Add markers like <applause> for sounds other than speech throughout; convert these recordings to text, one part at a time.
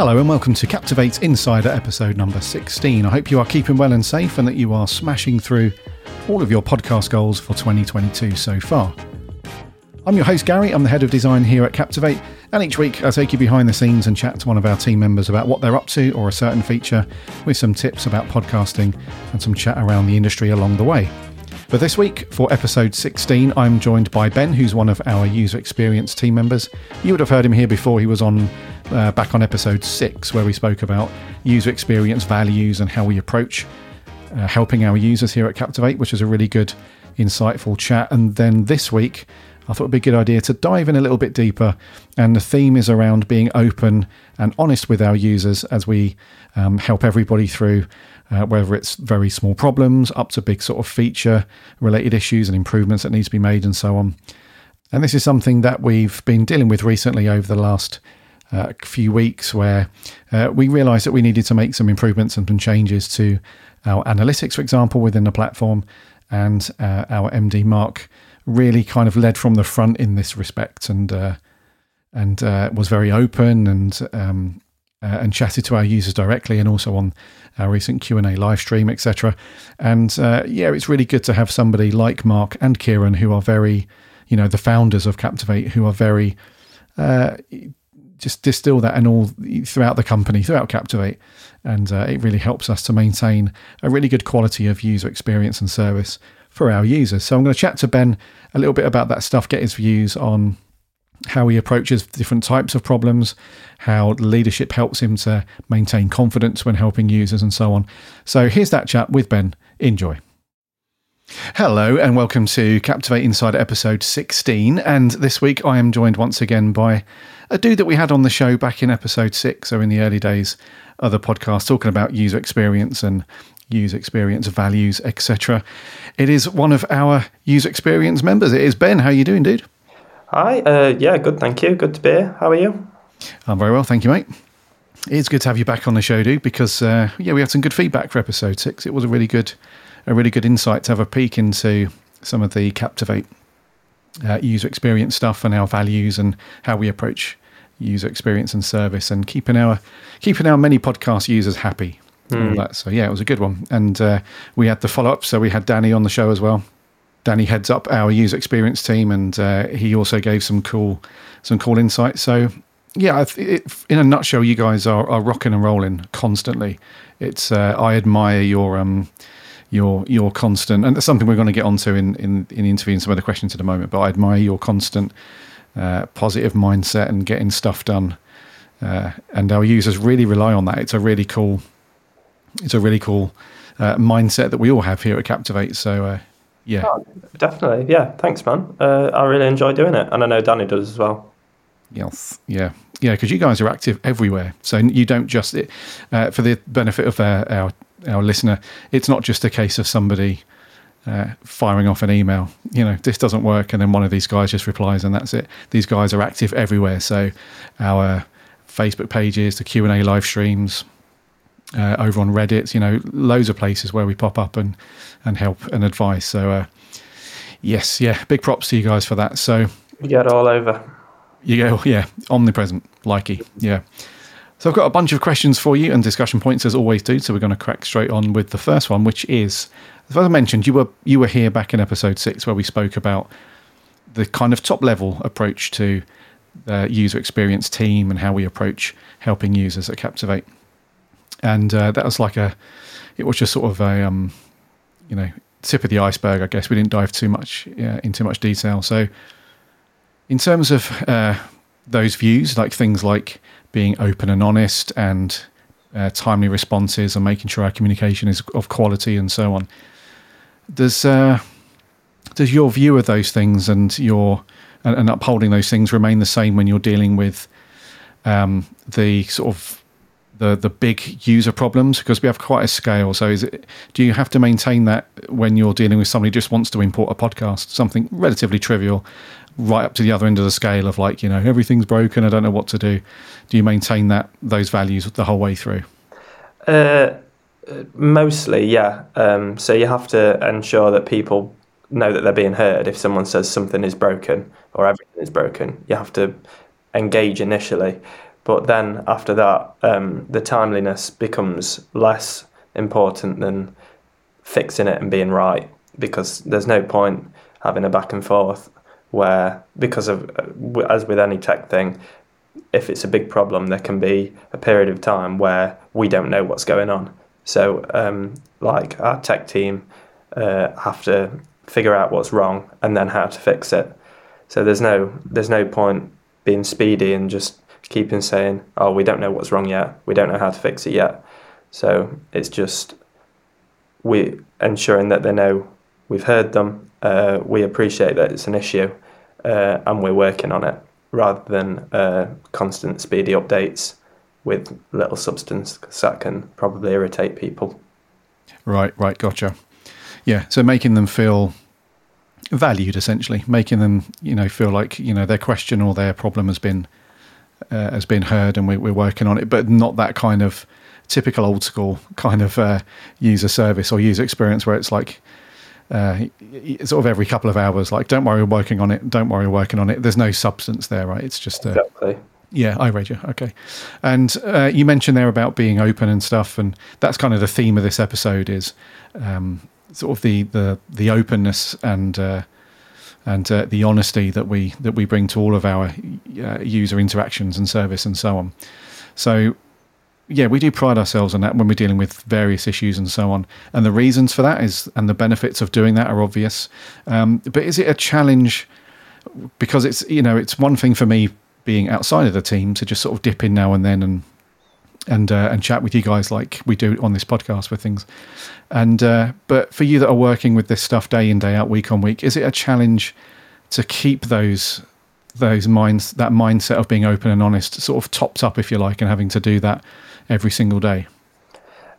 Hello and welcome to Captivate Insider episode number 16. I hope you are keeping well and safe and that you are smashing through all of your podcast goals for 2022 so far. I'm your host Gary, I'm the head of design here at Captivate, and each week I take you behind the scenes and chat to one of our team members about what they're up to or a certain feature with some tips about podcasting and some chat around the industry along the way. But this week, for episode 16, I'm joined by Ben, who's one of our user experience team members. You would have heard him here before. He was on uh, back on episode 6, where we spoke about user experience values and how we approach uh, helping our users here at Captivate, which is a really good, insightful chat. And then this week, I thought it'd be a good idea to dive in a little bit deeper. And the theme is around being open and honest with our users as we um, help everybody through uh, whether it's very small problems up to big sort of feature related issues and improvements that needs to be made and so on. And this is something that we've been dealing with recently over the last uh, few weeks, where uh, we realised that we needed to make some improvements and some changes to our analytics, for example, within the platform. And uh, our MD Mark really kind of led from the front in this respect, and uh, and uh, was very open and um, uh, and chatted to our users directly, and also on our recent Q and A live stream, etc. And uh, yeah, it's really good to have somebody like Mark and Kieran who are very, you know, the founders of Captivate, who are very uh, just distill that and all throughout the company, throughout Captivate, and uh, it really helps us to maintain a really good quality of user experience and service for our users. So I'm going to chat to Ben a little bit about that stuff, get his views on how he approaches different types of problems, how leadership helps him to maintain confidence when helping users, and so on. So here's that chat with Ben. Enjoy. Hello, and welcome to Captivate Insider episode 16. And this week I am joined once again by a dude that we had on the show back in episode 6, so in the early days of the podcast, talking about user experience and user experience values, etc. It is one of our user experience members. It is Ben. How are you doing, dude? Hi, uh, yeah, good, thank you. Good to be here. How are you? I'm very well, thank you, mate. It's good to have you back on the show, dude, because uh, yeah, we had some good feedback for episode six. It was a really good, a really good insight to have a peek into some of the Captivate uh, user experience stuff and our values and how we approach user experience and service and keeping our keeping our many podcast users happy. Mm. All that. So yeah, it was a good one, and uh, we had the follow up. So we had Danny on the show as well. Danny heads up our user experience team, and uh, he also gave some cool some cool insights. So yeah, it, in a nutshell, you guys are, are rocking and rolling constantly. It's uh, I admire your um your your constant, and that's something we're going to get onto in in in interviewing some of the questions in a moment. But I admire your constant uh, positive mindset and getting stuff done. Uh, and our users really rely on that. It's a really cool, it's a really cool uh, mindset that we all have here at Captivate. So uh, yeah, oh, definitely. Yeah, thanks, man. Uh, I really enjoy doing it, and I know Danny does as well. Yes, yeah, yeah, because you guys are active everywhere, so you don't just uh, for the benefit of our, our our listener. It's not just a case of somebody uh, firing off an email. You know, this doesn't work, and then one of these guys just replies, and that's it. These guys are active everywhere. So our Facebook pages, the Q and A live streams, uh, over on Reddit, you know, loads of places where we pop up and and help and advise. So uh, yes, yeah, big props to you guys for that. So you get all over. You go, yeah, omnipresent, likey, yeah. So I've got a bunch of questions for you and discussion points as always do. So we're going to crack straight on with the first one, which is, as I mentioned, you were you were here back in episode six where we spoke about the kind of top level approach to the user experience team and how we approach helping users at Captivate and uh, that was like a it was just sort of a um, you know tip of the iceberg i guess. We didn't dive too much uh, in too much detail. So in terms of uh, those views like things like being open and honest and uh, timely responses and making sure our communication is of quality and so on does uh, does your view of those things and your and, and, upholding those things remain the same when you're dealing with um, the sort of the the big user problems because we have quite a scale. So, is it do you have to maintain that when you're dealing with somebody who just wants to import a podcast, something relatively trivial, right up to the other end of the scale of like you know everything's broken, I don't know what to do. Do you maintain that those values the whole way through? Uh, mostly, yeah. Um, so you have to ensure that people know that they're being heard. If someone says something is broken or everything is broken, you have to engage initially. But then after that, um, the timeliness becomes less important than fixing it and being right because there's no point having a back and forth where because of as with any tech thing if it's a big problem there can be a period of time where we don't know what's going on. So um, like our tech team uh, have to figure out what's wrong and then how to fix it. So there's no there's no point being speedy and just keeping saying oh we don't know what's wrong yet we don't know how to fix it yet so it's just we ensuring that they know we've heard them uh, we appreciate that it's an issue uh, and we're working on it rather than uh, constant speedy updates with little substance that can probably irritate people. Right, right, gotcha. Yeah, so making them feel valued essentially, making them you know feel like you know their question or their problem has been uh, has been heard and we, we're working on it, but not that kind of typical old school kind of uh, user service or user experience where it's like uh, sort of every couple of hours, like, don't worry, we're working on it. Don't worry, we're working on it. There's no substance there, right? It's just uh, exactly. Yeah, I read you. Okay, and uh, you mentioned there about being open and stuff, and that's kind of the theme of this episode is um, sort of the the the openness and uh, and uh, the honesty that we that we bring to all of our uh, user interactions and service and so on. So yeah, we do pride ourselves on that when we're dealing with various issues and so on. And the reasons for that is, and the benefits of doing that are obvious. Um, but is it a challenge? Because it's you know it's one thing for me being outside of the team to just sort of dip in now and then and and uh, and chat with you guys like we do on this podcast with things. And uh, but for you that are working with this stuff day in day out, week on week, is it a challenge to keep those those minds that mindset of being open and honest sort of topped up, if you like, and having to do that every single day?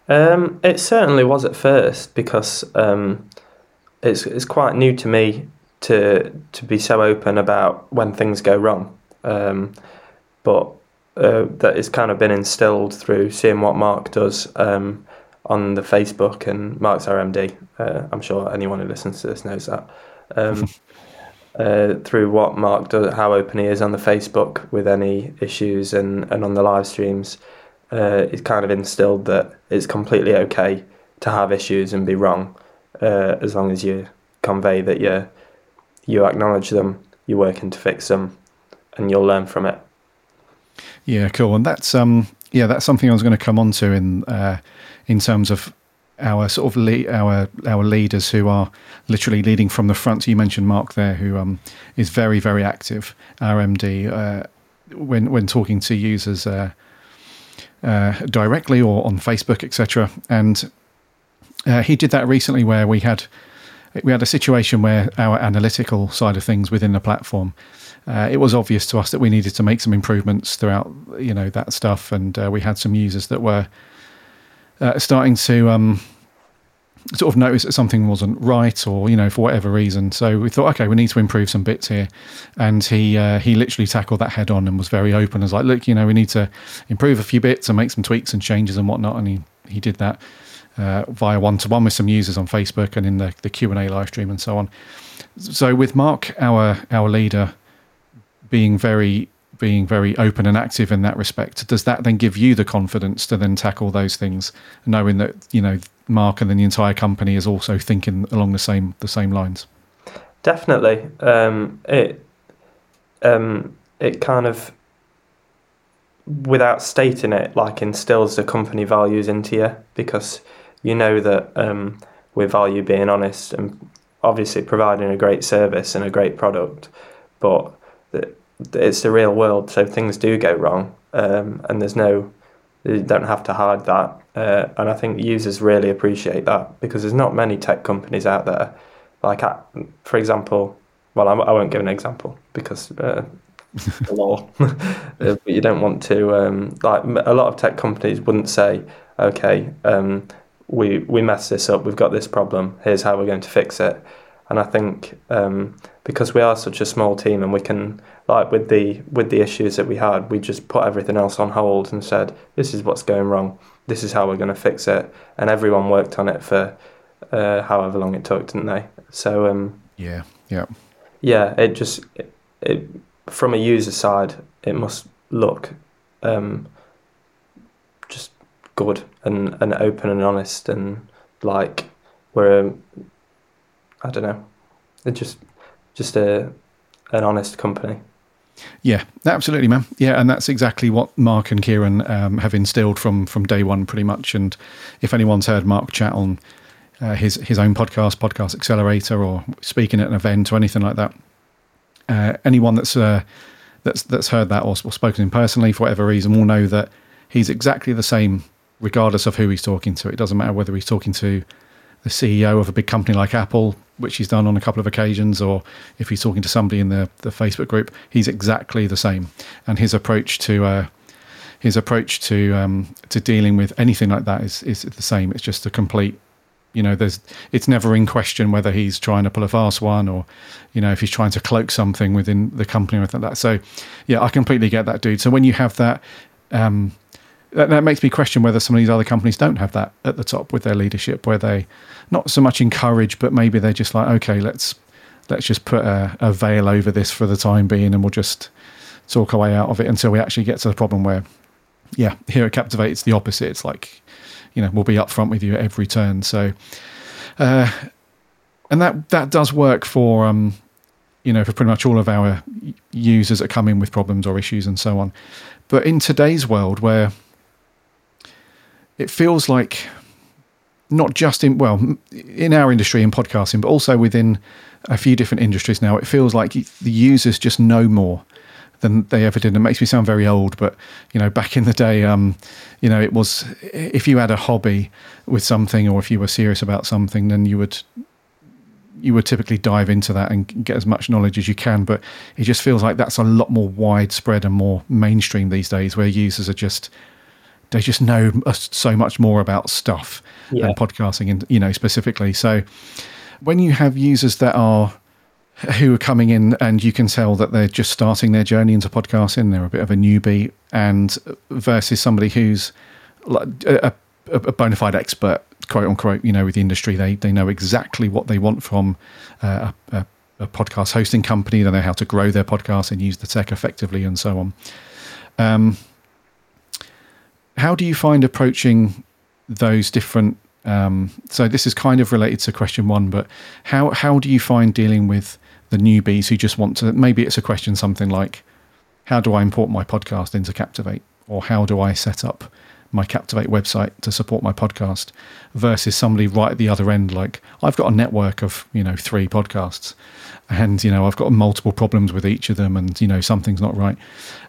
Um, it certainly was at first because um, it's it's quite new to me to to be so open about when things go wrong. Um, but uh, that has kind of been instilled through seeing what Mark does um, on the Facebook, and Mark's our MD. Uh, I'm sure anyone who listens to this knows that. Um, <laughs> uh, through what Mark does, how open he is on the Facebook with any issues, and, and on the live streams uh, it's kind of instilled that it's completely okay to have issues and be wrong, uh, as long as you convey that you you acknowledge them, you're working to fix them, and you'll learn from it. Yeah, cool. And that's um yeah that's something I was going to come on to in uh, in terms of our sort of le- our our leaders who are literally leading from the front. You mentioned Mark there, who um, is very very active. Our MD uh, when when talking to users uh, uh, directly or on Facebook, etc. And uh, he did that recently, where we had we had a situation where our analytical side of things within the platform. Uh, it was obvious to us that we needed to make some improvements throughout, you know, that stuff, and uh, we had some users that were uh, starting to um, sort of notice that something wasn't right or you know for whatever reason. So we thought okay we need to improve some bits here. And he uh, he literally tackled that head on and was very open as like look you know we need to improve a few bits and make some tweaks and changes and whatnot. And he he did that uh, via one to one with some users on Facebook and in the, the Q&A live stream and so on. So with Mark our our leader being very being very open and active in that respect does that then give you the confidence to then tackle those things knowing that you know Mark and then the entire company is also thinking along the same the same lines. Definitely, um, it um, it kind of without stating it, like instills the company values into you because you know that um, we value being honest and obviously providing a great service and a great product, but it's the real world, so things do go wrong, um, and there's no you don't have to hide that. Uh, and I think users really appreciate that because there's not many tech companies out there. Like, for example, well, I, I won't give an example because uh, <laughs> the law, <laughs> uh, but you don't want to. Um, like, a lot of tech companies wouldn't say, okay, um, we, we messed this up, we've got this problem, here's how we're going to fix it. And I think um, because we are such a small team and we can like with the with the issues that we had, we just put everything else on hold and said, "This is what's going wrong. This is how we're going to fix it." And everyone worked on it for uh, however long it took, didn't they? So um, yeah, yeah, yeah. It just it, it, from a user side, it must look um, just good and, and open and honest and like we're I don't know, it's just just a an honest company. Yeah, absolutely, man. Yeah, and that's exactly what Mark and Kieran um, have instilled from from day one, pretty much. And if anyone's heard Mark chat on uh, his his own podcast, Podcast Accelerator, or speaking at an event or anything like that, uh, anyone that's uh, that's that's heard that or, or spoken to him personally for whatever reason will know that he's exactly the same, regardless of who he's talking to. It doesn't matter whether he's talking to the CEO of a big company like Apple, which he's done on a couple of occasions, or if he's talking to somebody in the, the Facebook group, he's exactly the same. And his approach to uh, his approach to um, to dealing with anything like that is is the same. It's just a complete, you know, there's it's never in question whether he's trying to pull a fast one or, you know, if he's trying to cloak something within the company or anything like that. So, yeah, I completely get that, dude. So when you have that. Um, that, that, makes me question whether some of these other companies don't have that at the top with their leadership, where they not so much encourage, but maybe they're just like, okay, let's let's just put a, a veil over this for the time being, and we'll just talk our way out of it until we actually get to the problem where, yeah, here at Captivate, it's the opposite. It's like, you know, we'll be upfront with you at every turn. So, uh, and that that does work for um, you know, for pretty much all of our users that come in with problems or issues and so on. But in today's world, where it feels like not just in well in our industry in podcasting but also within a few different industries now it feels like the users just know more than they ever did. It makes me sound very old but you know back in the day um, you know it was if you had a hobby with something or if you were serious about something then you would you would typically dive into that and get as much knowledge as you can. But it just feels like that's a lot more widespread and more mainstream these days where users are just they just know so much more about stuff yeah. and podcasting, and you know specifically. So when you have users that are who are coming in and you can tell that they're just starting their journey into podcasting, they're a bit of a newbie, and versus somebody who's a, a, a bona fide expert, quote unquote, you know, with the industry, they they know exactly what they want from uh, a, a, podcast hosting company. They know how to grow their podcast and use the tech effectively, and so on. Um, how do you find approaching those different? Um, so this is kind of related to question one, but how how do you find dealing with the newbies who just want to? Maybe it's a question something like, "How do I import my podcast into Captivate?" or "How do I set up my Captivate website to support my podcast?" Versus somebody right at the other end, like I've got a network of you know three podcasts, and you know I've got multiple problems with each of them, and you know something's not right.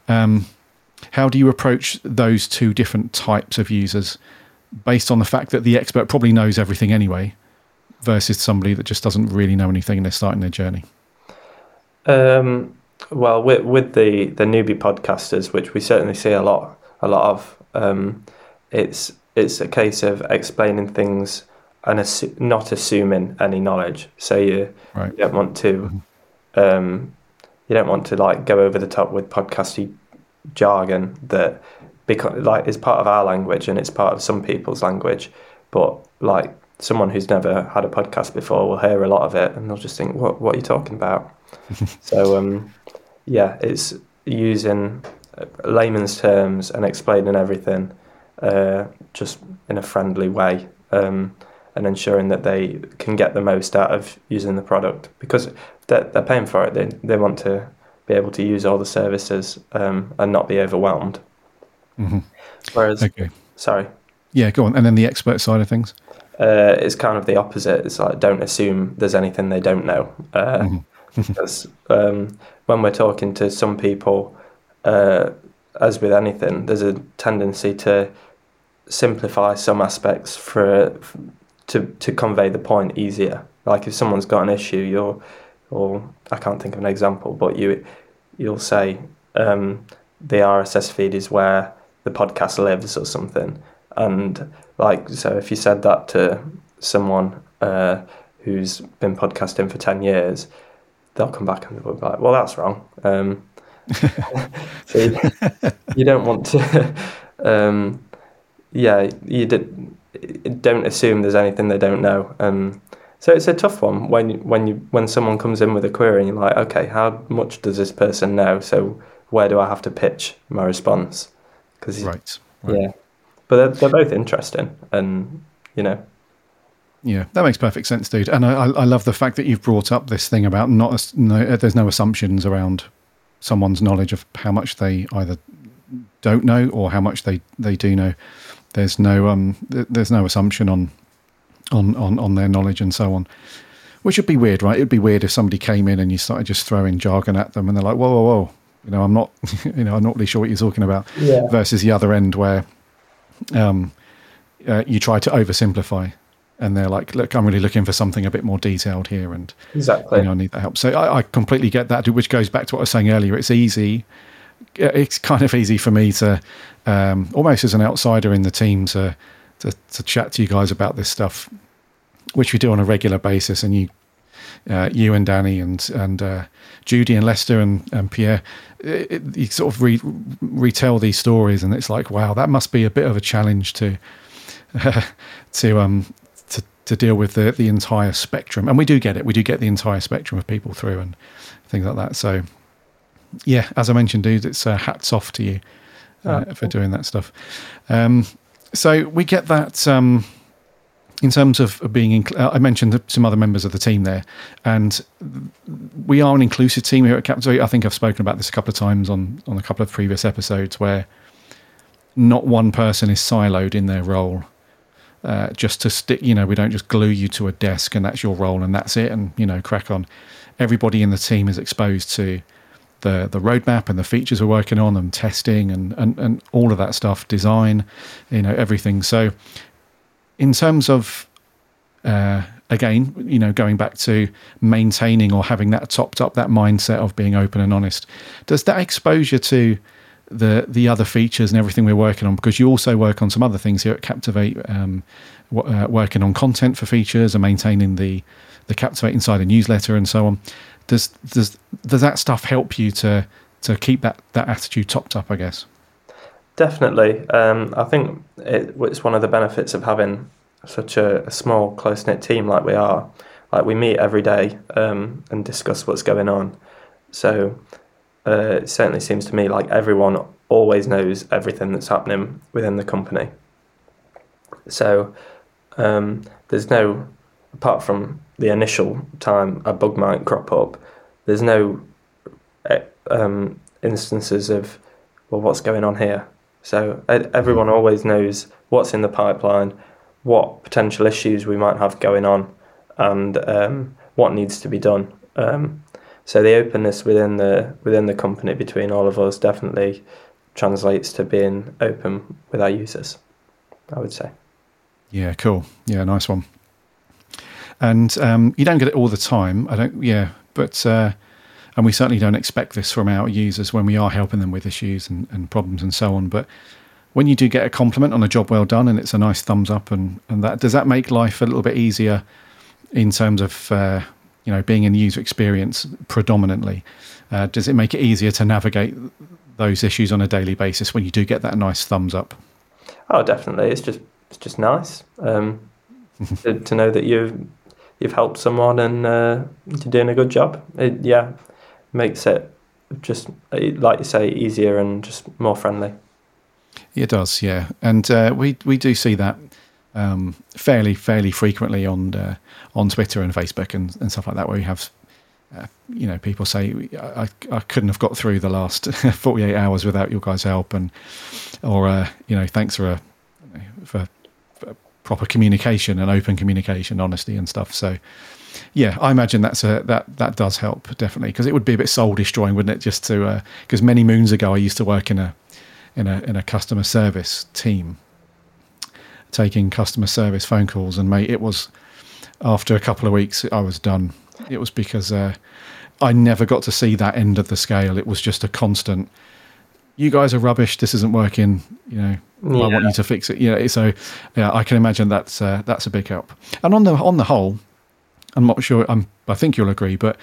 Um, how do you approach those two different types of users based on the fact that the expert probably knows everything anyway versus somebody that just doesn't really know anything and they're starting their journey? Um, well, with, with the, the newbie podcasters, which we certainly see a lot a lot of, um, it's it's a case of explaining things and assu- not assuming any knowledge. So you, right. you don't want to mm-hmm. um, you don't want to like go over the top with podcasty jargon that because like is part of our language and it's part of some people's language, but like someone who's never had a podcast before will hear a lot of it and they'll just think, "What what are you talking about?" <laughs> so um, yeah, it's using layman's terms and explaining everything uh, just in a friendly way. Um, and ensuring that they can get the most out of using the product because they're, they're paying for it. They, they want to be able to use all the services um, and not be overwhelmed. Mm-hmm. Whereas, okay. sorry. Yeah, go on. And then the expert side of things? Uh, it's kind of the opposite. It's like don't assume there's anything they don't know. Uh, mm-hmm. <laughs> because um, when we're talking to some people, uh, as with anything, there's a tendency to simplify some aspects for to to convey the point easier. Like if someone's got an issue, you're or I can't think of an example, but you you'll say um, the RSS feed is where the podcast lives or something, and like so if you said that to someone uh, who's been podcasting for ten years, they'll come back and they'll be like, well, that's wrong. Um, so <laughs> <laughs> you, you, don't want to, <laughs> um, yeah, you did, don't assume there's anything they don't know. Um, so it's a tough one when when you when someone comes in with a query and you're like, okay, how much does this person know? So where do I have to pitch my response? Cause, right, right. Yeah. But they're, they're both interesting and, you know, yeah, that makes perfect sense, dude. And I, I love the fact that you've brought up this thing about not no, there's no assumptions around someone's knowledge of how much they either don't know or how much they, they do know. There's no um there's no assumption on on on on their knowledge and so on. Which would be weird, right? It'd be weird if somebody came in and you started just throwing jargon at them and they're like, whoa, whoa, whoa. You know, I'm not, <laughs> you know, I'm not really sure what you're talking about. Yeah. Versus the other end where um, uh, you try to oversimplify and they're like, look, I'm really looking for something a bit more detailed here, and exactly, you know, I need that help. So I, I, completely get that, which goes back to what I was saying earlier. It's easy, it's kind of easy for me to, um, almost as an outsider in the team, to, to to chat to you guys about this stuff, which we do on a regular basis, and you. Uh, you and Danny and and uh, Judy and Lester and, and Pierre, it, it, you sort of re, retell these stories, and it's like, wow, that must be a bit of a challenge to uh, <laughs> to um to to deal with the, the entire spectrum. And we do get it. We do get the entire spectrum of people through and things like that. So, yeah, as I mentioned, dude, it's uh, hats off to you uh, for doing that stuff. Um, so we get that um, in terms of being. Inc- uh, I mentioned some other members of the team there, and we are an inclusive team here at Captivate. I think I've spoken about this a couple of times on on a couple of previous episodes where not one person is siloed in their role uh, just to stick. You know, we don't just glue you to a desk and that's your role and that's it, and you know, crack on. Everybody in the team is exposed to the the roadmap and the features we're working on and testing and and, and all of that stuff, design, you know, everything. So, in terms of uh, again, you know, going back to maintaining or having that topped up, that mindset of being open and honest, does that exposure to the the other features and everything we're working on because you also work on some other things here at Captivate, um, uh, working on content for features and maintaining the the Captivate Insider newsletter and so on. Does does does that stuff help you to to keep that that attitude topped up? I guess. Definitely, um, I think it, it's one of the benefits of having such a, a small, close knit team like we are. Like we meet every day um, and discuss what's going on. So uh, it certainly seems to me like everyone always knows everything that's happening within the company. So um, there's no, apart from the initial time a bug might crop up, there's no uh, um, instances of, well, what's going on here? So everyone always knows what's in the pipeline, what potential issues we might have going on, and um, what needs to be done. Um, so the openness within the within the company between all of us definitely translates to being open with our users. I would say. Yeah, cool. Yeah, nice one. And um, you don't get it all the time. I don't. Yeah, but uh, and we certainly don't expect this from our users when we are helping them with issues and, and problems and so on. But when you do get a compliment on a job well done and it's a nice thumbs up and, and that does that make life a little bit easier in terms of uh, you know, being in the user experience predominantly, uh, does it make it easier to navigate those issues on a daily basis when you do get that nice thumbs up? Oh, definitely. It's just it's just nice um, <laughs> to, to, know that you've you've helped someone and uh, you're doing a good job. It yeah makes it just like you say easier and just more friendly. It does, yeah, and uh, we we do see that um, fairly fairly frequently on uh, on Twitter and Facebook and, and stuff like that, where you have uh, you know people say I, I couldn't have got through the last <laughs> 48 hours without your guys' help, and or uh, you know thanks for a for, for proper communication and open communication, honesty and stuff. So yeah, I imagine that's a that that does help definitely because it would be a bit soul destroying, wouldn't it? Just to because uh, many moons ago I used to work in a in a in a customer service team taking customer service phone calls, and mate, it was after a couple of weeks I was done. It was because uh, I never got to see that end of the scale. It was just a constant. You guys are rubbish. This isn't working. You know, yeah. I want you to fix it. Yeah. So, yeah, I can imagine that's uh, that's a big help. And on the on the whole, I'm not sure. I'm, I think you'll agree, but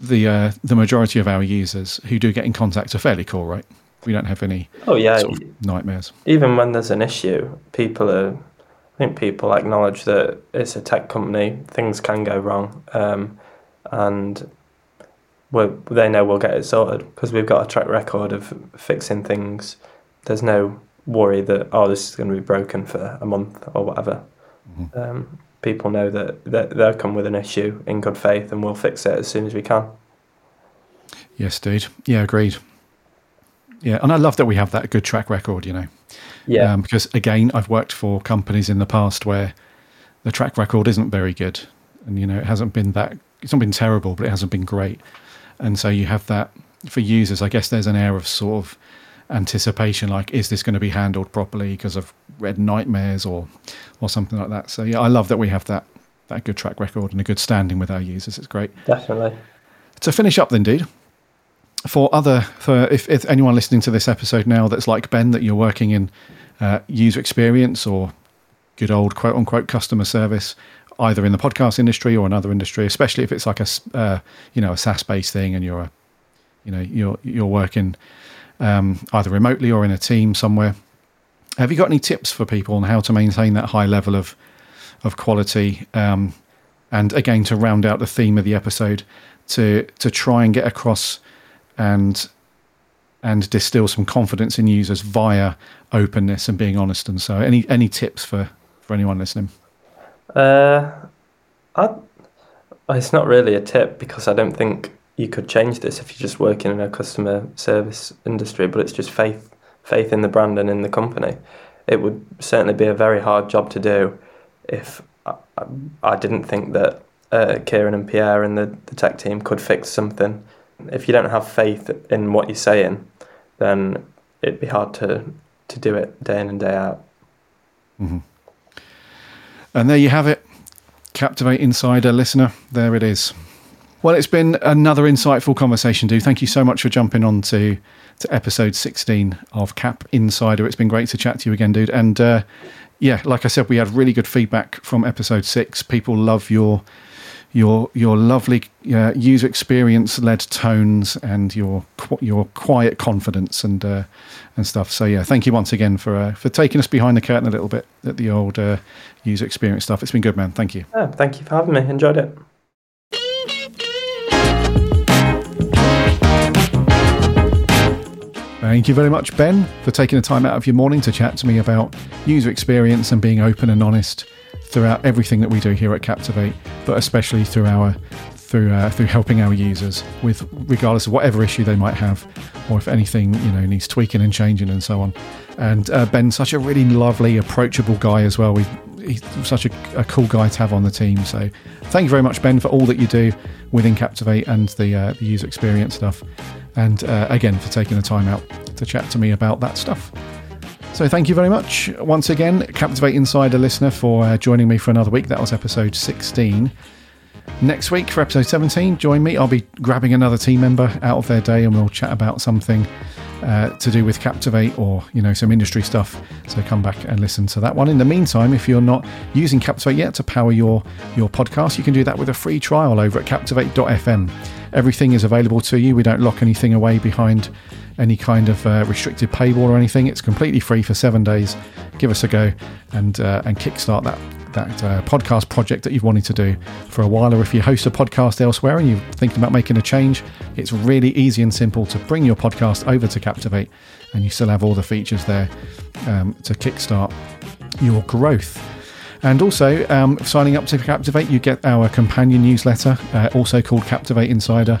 the uh, the majority of our users who do get in contact are fairly cool, right? we don't have any oh yeah sort of nightmares. Even when there's an issue, people are. I think people acknowledge that it's a tech company. Things can go wrong, um, and we they know we'll get it sorted because we've got a track record of fixing things there's no worry that oh this is going to be broken for a month or whatever. Mm-hmm. Um, people know that, that they'll come with an issue in good faith and we'll fix it as soon as we can. Yes, dude. Yeah, agreed. Yeah, and I love that we have that good track record. You know, yeah. Um, because again, I've worked for companies in the past where the track record isn't very good, and you know, it hasn't been that. It's not been terrible, but it hasn't been great. And so you have that for users. I guess there's an air of sort of anticipation, like, is this going to be handled properly because of red nightmares or or something like that. So yeah, I love that we have that that good track record and a good standing with our users. It's great. Definitely. To finish up, then, dude for other for if, if anyone listening to this episode now that's like Ben that you're working in uh, user experience or good old quote unquote customer service either in the podcast industry or another industry especially if it's like a uh, you know a SaaS based thing and you're a you know you're you're working um, either remotely or in a team somewhere have you got any tips for people on how to maintain that high level of of quality um, and again to round out the theme of the episode to to try and get across and and distill some confidence in users via openness and being honest. And so, any any tips for for anyone listening? Uh, I, it's not really a tip because I don't think you could change this if you're just working in a customer service industry. But it's just faith faith in the brand and in the company. It would certainly be a very hard job to do if I, I didn't think that uh, Kieran and Pierre and the, the tech team could fix something if you don't have faith in what you're saying, then it'd be hard to to do it day in and day out. Mm-hmm. And there you have it, Captivate Insider listener. There it is. Well, it's been another insightful conversation, dude. Thank you so much for jumping on to, to episode 16 of Cap Insider. It's been great to chat to you again, dude. And uh, yeah, like I said, we had really good feedback from episode six. People love your your your lovely uh, user experience led tones and your your quiet confidence and uh, and stuff. So yeah, thank you once again for uh, for taking us behind the curtain a little bit at the old uh, user experience stuff. It's been good, man. Thank you. Yeah, thank you for having me. Enjoyed it. Thank you very much, Ben, for taking the time out of your morning to chat to me about user experience and being open and honest throughout everything that we do here at Captivate, but especially through our through uh, through helping our users with regardless of whatever issue they might have, or if anything you know needs tweaking and changing and so on. And uh, Ben's such a really lovely, approachable guy as well. We he's such a, a, cool guy to have on the team. So thank you very much, Ben, for all that you do within Captivate and the, uh, the user experience stuff. And uh, again, for taking the time out to chat to me about that stuff. So thank you very much once again, Captivate Insider listener, for uh, joining me for another week. That was episode 16. Next week for episode 17, join me. I'll be grabbing another team member out of their day and we'll chat about something uh, to do with Captivate or, you know, some industry stuff. So come back and listen to that one. In the meantime, if you're not using Captivate yet to power your, your podcast, you can do that with a free trial over at captivate.fm. Everything is available to you. We don't lock anything away behind any kind of uh, restricted paywall or anything. It's completely free for seven days. Give us a go and uh, and kickstart that that uh, podcast project that you've wanted to do for a while. Or if you host a podcast elsewhere and you're thinking about making a change, it's really easy and simple to bring your podcast over to Captivate, and you still have all the features there um, to kickstart your growth. And also, um, signing up to Captivate, you get our companion newsletter, uh, also called Captivate Insider,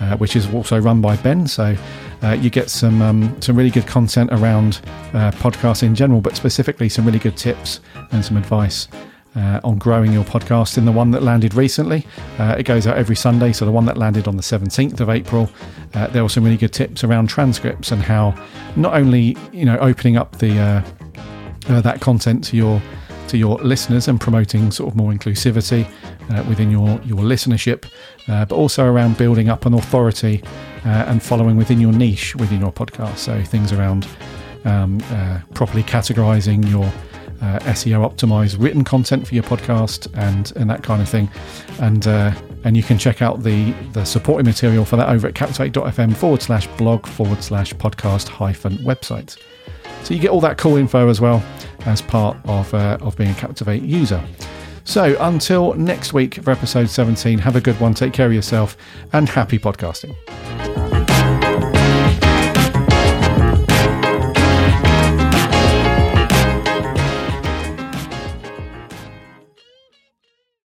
uh, which is also run by Ben. So uh, you get some um, some really good content around uh, podcasts in general, but specifically some really good tips and some advice. Uh, on growing your podcast in the one that landed recently. Uh, it goes out every Sunday, so the one that landed on the 17th of April. Uh, there were some really good tips around transcripts and how not only you know opening up the uh, that content to your to your listeners and promoting sort of more inclusivity uh, within your your listenership, uh, but also around building up an authority uh, and following within your niche within your podcast. So things around um, uh, properly categorizing your uh, SEO optimized written content for your podcast and and that kind of thing, and uh, and you can check out the the supporting material for that over at captivate.fm forward slash blog forward slash podcast hyphen website. So you get all that cool info as well as part of uh, of being a Captivate user. So until next week for episode 17, have a good one, take care of yourself, and happy podcasting.